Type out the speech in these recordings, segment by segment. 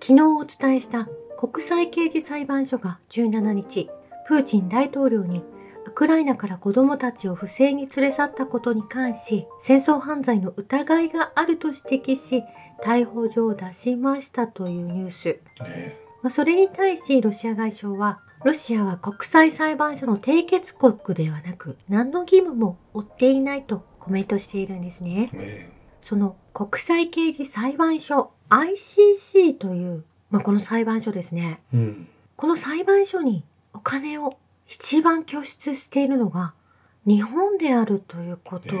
昨日お伝えした国際刑事裁判所が17日、プーチン大統領にウクライナから子供たちを不正に連れ去ったことに関し、戦争犯罪の疑いがあると指摘し、逮捕状を出しましたというニュース。まあ、それに対しロシア外相は、ロシアは国際裁判所の締結国ではなく、何の義務も負っていないとコメントしているんですね。その国際刑事裁判所 ICC というまあ、この裁判所ですね、うん、この裁判所にお金を一番拠出しているのが日本であるということを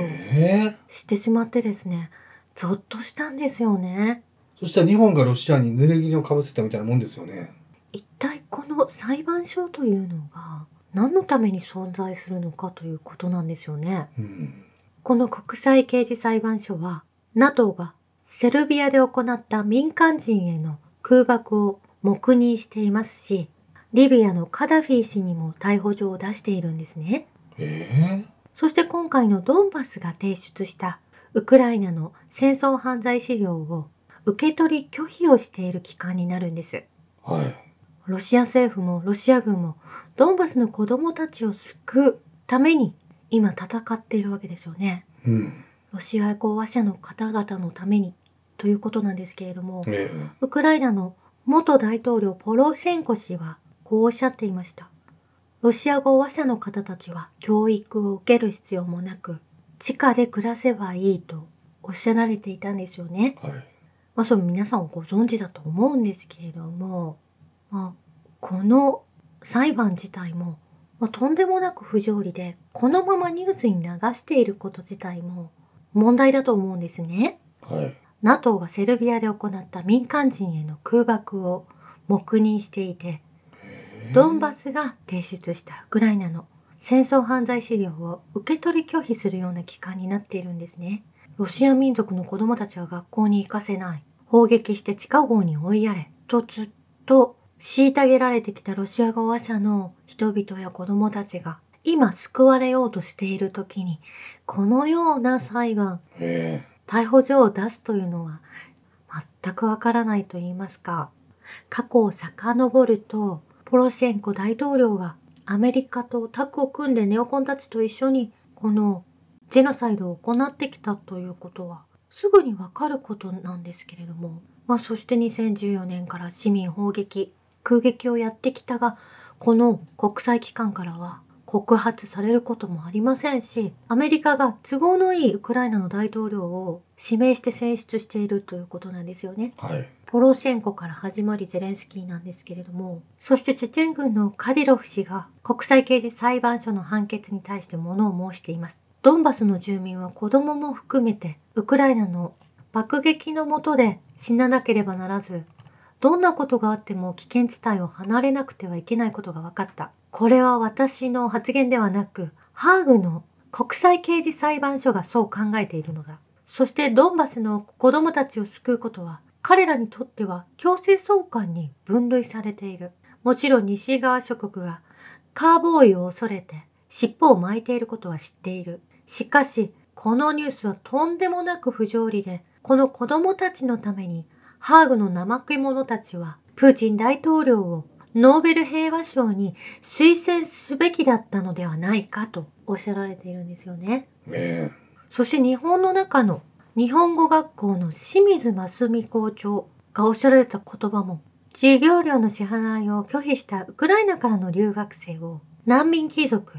知ってしまってですね、えー、ゾッとしたんですよね。そしたら日本がロシアに濡れ衣をかぶせたみたいなもんですよね。一体この裁判所というのが何のために存在するのかということなんですよね。うん、この国際刑事裁判所は NATO がセルビアで行った民間人への空爆を黙認していますし、リビアのカダフィ氏にも逮捕状を出しているんですね。えー、そして今回のドンバスが提出したウクライナの戦争犯罪資料を受け取り拒否をしている機関になるんです。はい。ロシア政府もロシア軍もドンバスの子供たちを救うために今戦っているわけですよね。うん、ロシア語話者の方々のためにということなんですけれども、ええ、ウクライナの元大統領ポロシェンコ氏はこうおっしゃっていました。ロシア語話者の方たちは教育を受ける必要もなく、地下で暮らせばいいとおっしゃられていたんですよね。はい、まあ、それ皆さんご存知だと思うんですけれども、まあ、この裁判自体も、まあ、とんでもなく不条理で、このままニュースに流していること自体も問題だと思うんですね。はい NATO がセルビアで行った民間人への空爆を黙認していて、ドンバスが提出したウクライナの戦争犯罪資料を受け取り拒否するような機関になっているんですね。ロシア民族の子供たちは学校に行かせない。砲撃して地下壕に追いやれ。とずっと虐げられてきたロシア語話者の人々や子供たちが今救われようとしている時に、このような裁判、逮捕状を出すというのは全くわからないと言いますか、過去を遡ると、ポロシェンコ大統領がアメリカとタッグを組んでネオコンたちと一緒にこのジェノサイドを行ってきたということはすぐにわかることなんですけれども、まあそして2014年から市民砲撃、空撃をやってきたが、この国際機関からは告発されることもありませんし、アメリカが都合のいいウクライナの大統領を指名して選出しているということなんですよね。はい、ポロシェンコから始まりゼレンスキーなんですけれども、そしてチェチェン軍のカディロフ氏が国際刑事裁判所の判決に対して物を申しています。ドンバスの住民は子供も含めてウクライナの爆撃のもとで死ななければならず、どんなことがあっても危険地帯を離れなくてはいけないことが分かった。これは私の発言ではなく、ハーグの国際刑事裁判所がそう考えているのだ。そしてドンバスの子供たちを救うことは、彼らにとっては強制送還に分類されている。もちろん西側諸国がカーボーイを恐れて尻尾を巻いていることは知っている。しかし、このニュースはとんでもなく不条理で、この子供たちのために、ハーグの怠け者たちは、プーチン大統領をノーベル平和賞に推薦すべきだったのではないかとおっしゃられているんですよね。ねそして日本の中の日本語学校の清水真澄校長がおっしゃられた言葉も授業料の支払いを拒否したウクライナからの留学生を難民貴族、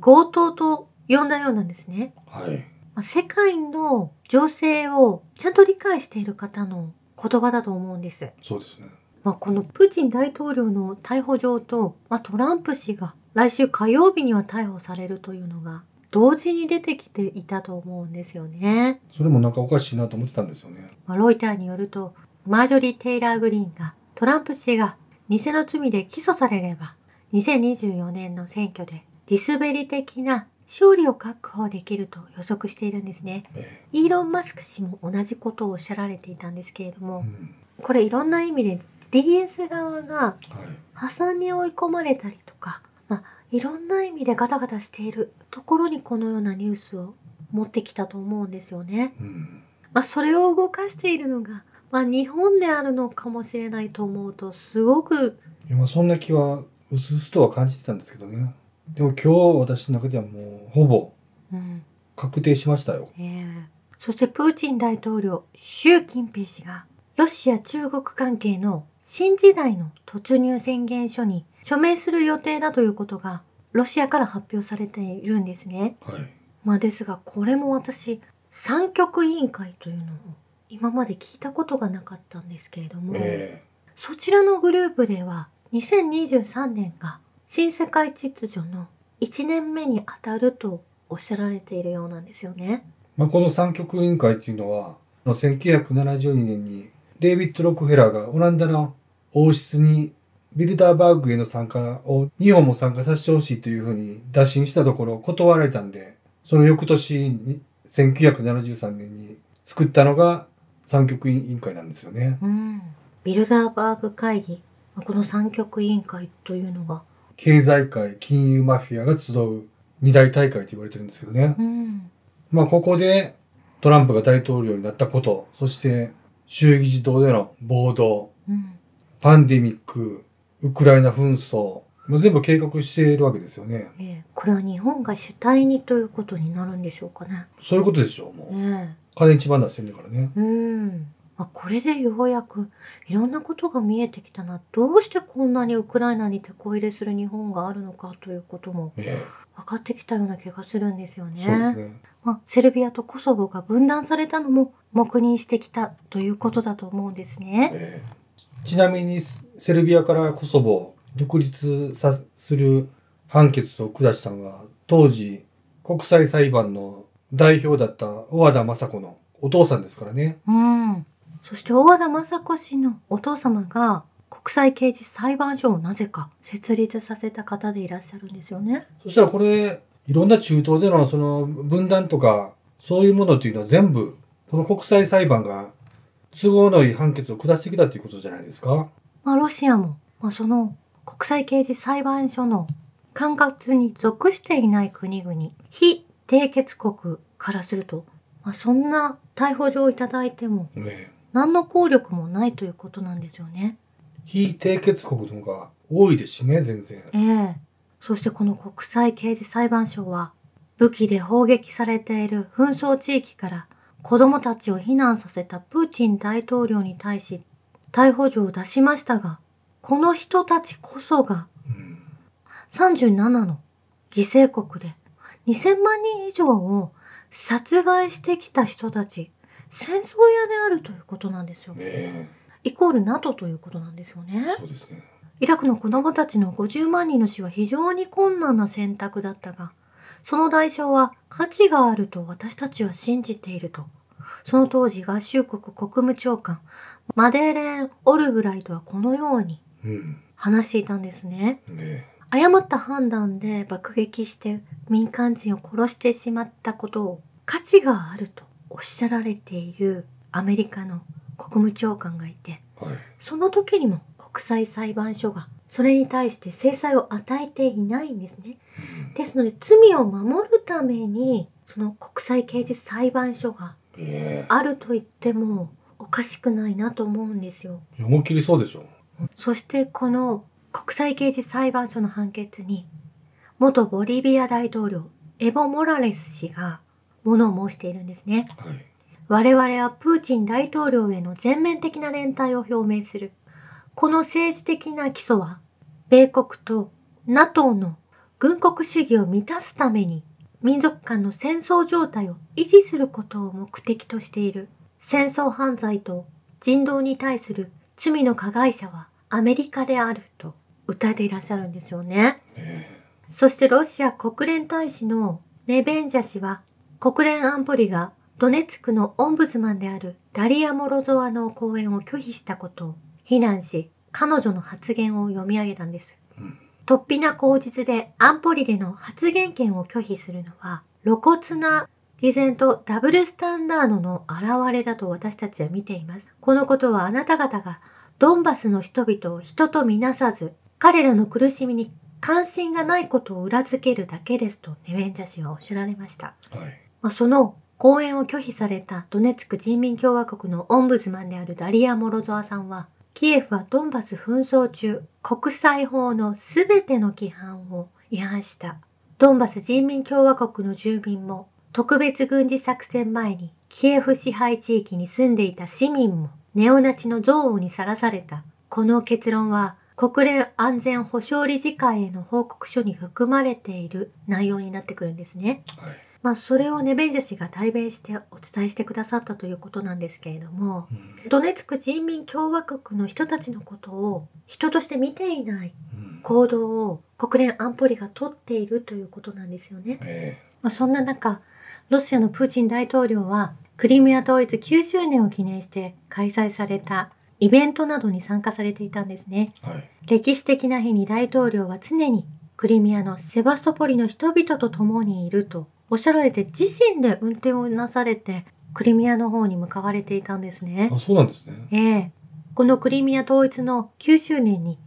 強盗と呼んだようなんですね。はい。世界の情勢をちゃんと理解している方の言葉だと思うんです。そうですね。まあ、このプーチン大統領の逮捕状と、まあ、トランプ氏が来週火曜日には逮捕されるというのが同時に出てきていたと思うんですよね。それもなんかおかしいなと思ってたんですよね。まあ、ロイターによるとマージョリー・テイラー・グリーンがトランプ氏が偽の罪で起訴されれば2024年の選挙でディスベリ的な勝利を確保できると予測しているんですね。えイーロン・マスク氏も同じことをおっしゃられていたんですけれども、うん。これいろんな意味で DS 側が破産に追い込まれたりとか、まあ、いろんな意味でガタガタしているところにこのようなニュースを持ってきたと思うんですよね。うん、まあ、それを動かしているのがまあ日本であるのかもしれないと思うとすごくいやまあそんな気はうすうすとは感じてたんですけどねでも今日私の中ではもうほぼうん確定しましたよ。ええ。そしてプーチン大統領習近平氏がロシア中国関係の新時代の突入宣言書に署名する予定だということがロシアから発表されているんですね。はい。まあですがこれも私三極委員会というのを今まで聞いたことがなかったんですけれども、えそちらのグループでは2023年が新世界秩序の1年目にあたるとおっしゃられているようなんですよね。まあ、この三極委員会っていうのはあの1972年にデイビッド・ロックフェラーがオランダの王室にビルダーバーグへの参加を日本も参加させてほしいというふうに打診したところ断られたんでその翌年に1973年に作ったのが三極委員会なんですよね。うん、ビルダーバーグ会議まあこの三極委員会というのが、経済界、金融マフィアが集う二大大会と言われてるんですけどね。うんまあここでトランプが大統領になったこと、そして衆議事堂での暴動、うんパンデミック、ウクライナ紛争、まあ、全部計画しているわけですよね。ええこれは日本が主体にということになるんでしょうかね。そういうことでしょう、もう。ね金一番出してんだからね。えうんまあ、これでようやくいろんなことが見えてきたなどうしてこんなにウクライナに手こ入れする日本があるのかということもえ分かってきたような気がするんですよね。ね。まあ、セルビアとコソボが分断されたのも黙認してきたということだと思うんですね。ええちなみにセルビアからコソボを独立さする判決を下したのは当時国際裁判の代表だった小和田雅子のお父さんですからね。うん。そして大和田雅子氏のお父様が国際刑事裁判所をなぜか設立させた方でいらっしゃるんですよね。そしたらこれいろんな中東でのその分断とかそういうものっていうのは全部この国際裁判が都合のいい判決を下してきたっていうことじゃないですか。まあロシアも、まあ、その国際刑事裁判所の管轄に属していない国々、非締結国からすると、まあ、そんな逮捕状をいただいてもね何の効力もないということなんですよね。非締結国の方が多いですしね全然。ええそしてこの国際刑事裁判所は武器で砲撃されている紛争地域から子供たちを避難させたプーチン大統領に対し逮捕状を出しましたが、この人たちこそがうん37の犠牲国で2000万人以上を殺害してきた人たち、戦争屋であるということなんですよ。ねイコール NATO ということなんですよね。そうですね。イラクの子供たちの50万人の死は非常に困難な選択だったが、その代償は価値があると私たちは信じていると。その当時合衆国国務長官、マデーレーン・オルブライトはこのようにうん。話していたんですね。ね誤った判断で爆撃して民間人を殺してしまったことを価値があるとおっしゃられているアメリカの国務長官がいて、はい。その時にも国際裁判所がそれに対して制裁を与えていないんですね。ですので罪を守るためにその国際刑事裁判所がねあると言ってもおかしくないなと思うんですよ。え思いっきりそうでしょ。そしてこの国際刑事裁判所の判決に元ボリビア大統領エボ・モラレス氏が物を申しているんですね。はい。我々はプーチン大統領への全面的な連帯を表明する。この政治的な基礎は、米国と NATO の軍国主義を満たすために、民族間の戦争状態を維持することを目的としている。戦争犯罪と人道に対する罪の加害者はアメリカであると訴えていらっしゃるんですよね。ねそしてロシア国連大使のネベンジャ氏は国連安保理がドネツクのオンブズマンであるダリア・モロゾワの講演を拒否したことを非難し彼女の発言を読み上げたんです。突飛な口実で安保理での発言権を拒否するのは露骨な偽善とダブルスタンダードの表れだと私たちは見ています。このことはあなた方がドンバスの人々を人とみなさず、彼らの苦しみに関心がないことを裏付けるだけですとネベンジャ氏はおっしゃられました。はい。まあ、その講演を拒否されたドネツク人民共和国のオンブズマンであるダリア・モロゾワさんは、キエフはドンバス紛争中、国際法のすべての規範を違反した。ドンバス人民共和国の住民も特別軍事作戦前にキエフ支配地域に住んでいた市民もネオナチの憎悪にさらされた。この結論は国連安全保障理事会への報告書に含まれている内容になってくるんですね。はいまあ、それをネベンジャ氏が代弁してお伝えしてくださったということなんですけれども、うん、ドネツク人民共和国の人たちのことを人として見ていない行動を国連安保理がとっているということなんですよね。えー、まあ、そんな中ロシアのプーチン大統領はクリミア統一9周年を記念して開催されたイベントなどに参加されていたんですね。はい、歴史的な日に大統領は常にクリミアのセバストポリの人々と共にいるとおっしゃられて自身で運転をなされてクリミアの方に向かわれていたんですね。あ、そうなんですね。ええこのクリミア統一の9周年に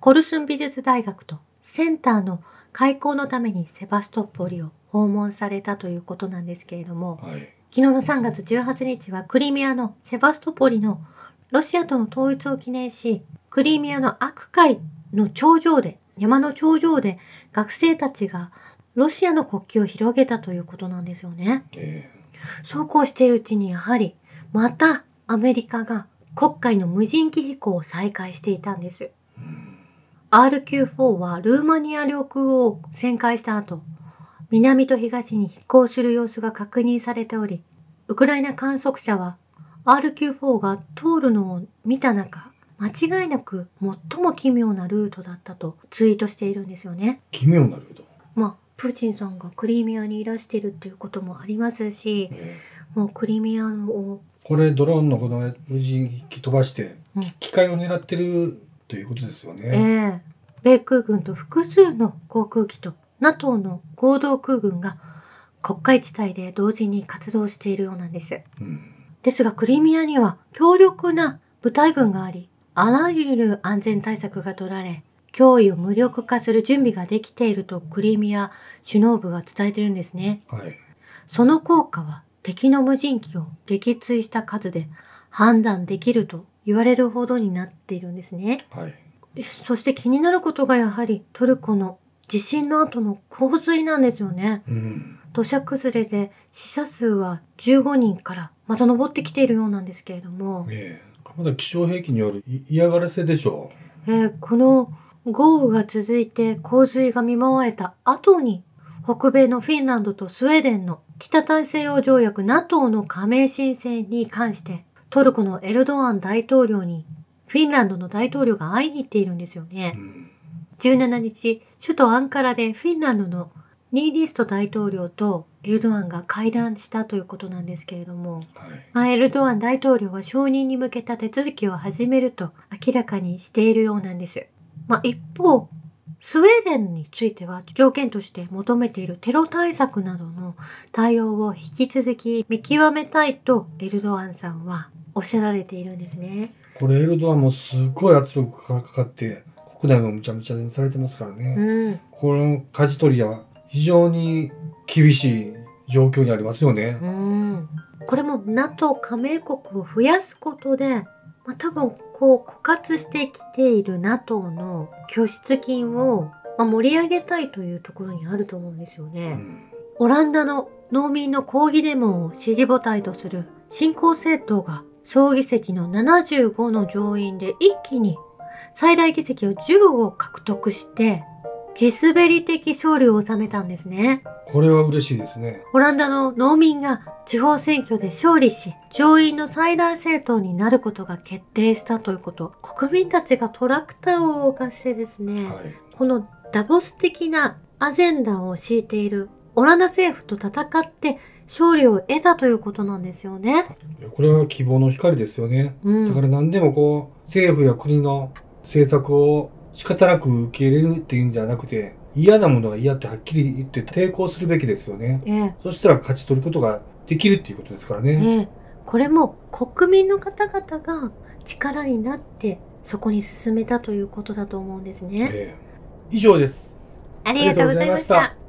コルスン美術大学とセンターの開校のためにセバストポリを訪問されたということなんですけれども、はい、昨日の3月18日はクリミアのセバストポリのロシアとの統一を記念し、クリミアの悪海の頂上で、山の頂上で学生たちがロシアの国旗を広げたということなんですよね。えー、そうこうしているうちにやはりまたアメリカが国海の無人機飛行を再開していたんです。RQ4 はルーマニア領空を旋回した後、南と東に飛行する様子が確認されており、ウクライナ観測者は RQ4 が通るのを見た中、間違いなく最も奇妙なルートだったとツイートしているんですよね。奇妙なルートまあ、プーチンさんがクリミアにいらしてるっていうこともありますし、もうクリミアのこれドローンのこの無人機飛ばして、うん、機械を狙ってるということですよね。ええ。米空軍と複数の航空機と NATO の合同空軍が国会地帯で同時に活動しているようなんです。うん、ですがクリミアには強力な部隊軍があり、あらゆる安全対策が取られ、脅威を無力化する準備ができているとクリミア首脳部が伝えてるんですね。はい、その効果は敵の無人機を撃墜した数で判断できると言われるほどになっているんですね。はい、そして気になることがやはりトルコの地震の後の洪水なんですよね。うん、土砂崩れで死者数は15人からまた上ってきているようなんですけれども。ええ、まだ気象兵器による嫌がらせでしょう。えー、この豪雨が続いて洪水が見舞われた後に、北米のフィンランドとスウェーデンの北大西洋条約 NATO の加盟申請に関して、トルコのエルドアン大統領にフィンランドの大統領が会いに行っているんですよね。17日、首都アンカラでフィンランドのニーリスト大統領とエルドアンが会談したということなんですけれども、はい、まあ、エルドアン大統領は承認に向けた手続きを始めると明らかにしているようなんです。まあ、一方、スウェーデンについては条件として求めているテロ対策などの対応を引き続き見極めたいとエルドアンさんはおっしゃられているんですね。これエルドアンもすごい圧力がかかって国内もむちゃむちゃされてますからね。うん、この舵取りは非常に厳しい状況にありますよね。うん、これも NATO 加盟国を増やすことで、まあ、多分こう枯渇してきている NATO の拠出金を、まあ、盛り上げたいというところにあると思うんですよね。うん、オランダの農民の抗議デモを支持母体とする新興政党が総議席の75の上院で一気に最大議席を10を獲得して地滑り的勝利を収めたんですね。これは嬉しいですね。オランダの農民が地方選挙で勝利し、上院の最大政党になることが決定したということ。国民たちがトラクターを動かしてですね、はい、このダボス的なアジェンダを敷いているオランダ政府と戦って勝利を得たということなんですよね。これは希望の光ですよね。うん、だから何でもこう政府や国の政策を仕方なく受け入れるっていうんじゃなくて、嫌なものは嫌ってはっきり言って抵抗するべきですよね。ええ、そしたら勝ち取ることができるっていうことですからね。ええ、これも国民の方々が力になってそこに進めたということだと思うんですね。以上です。ありがとうございました。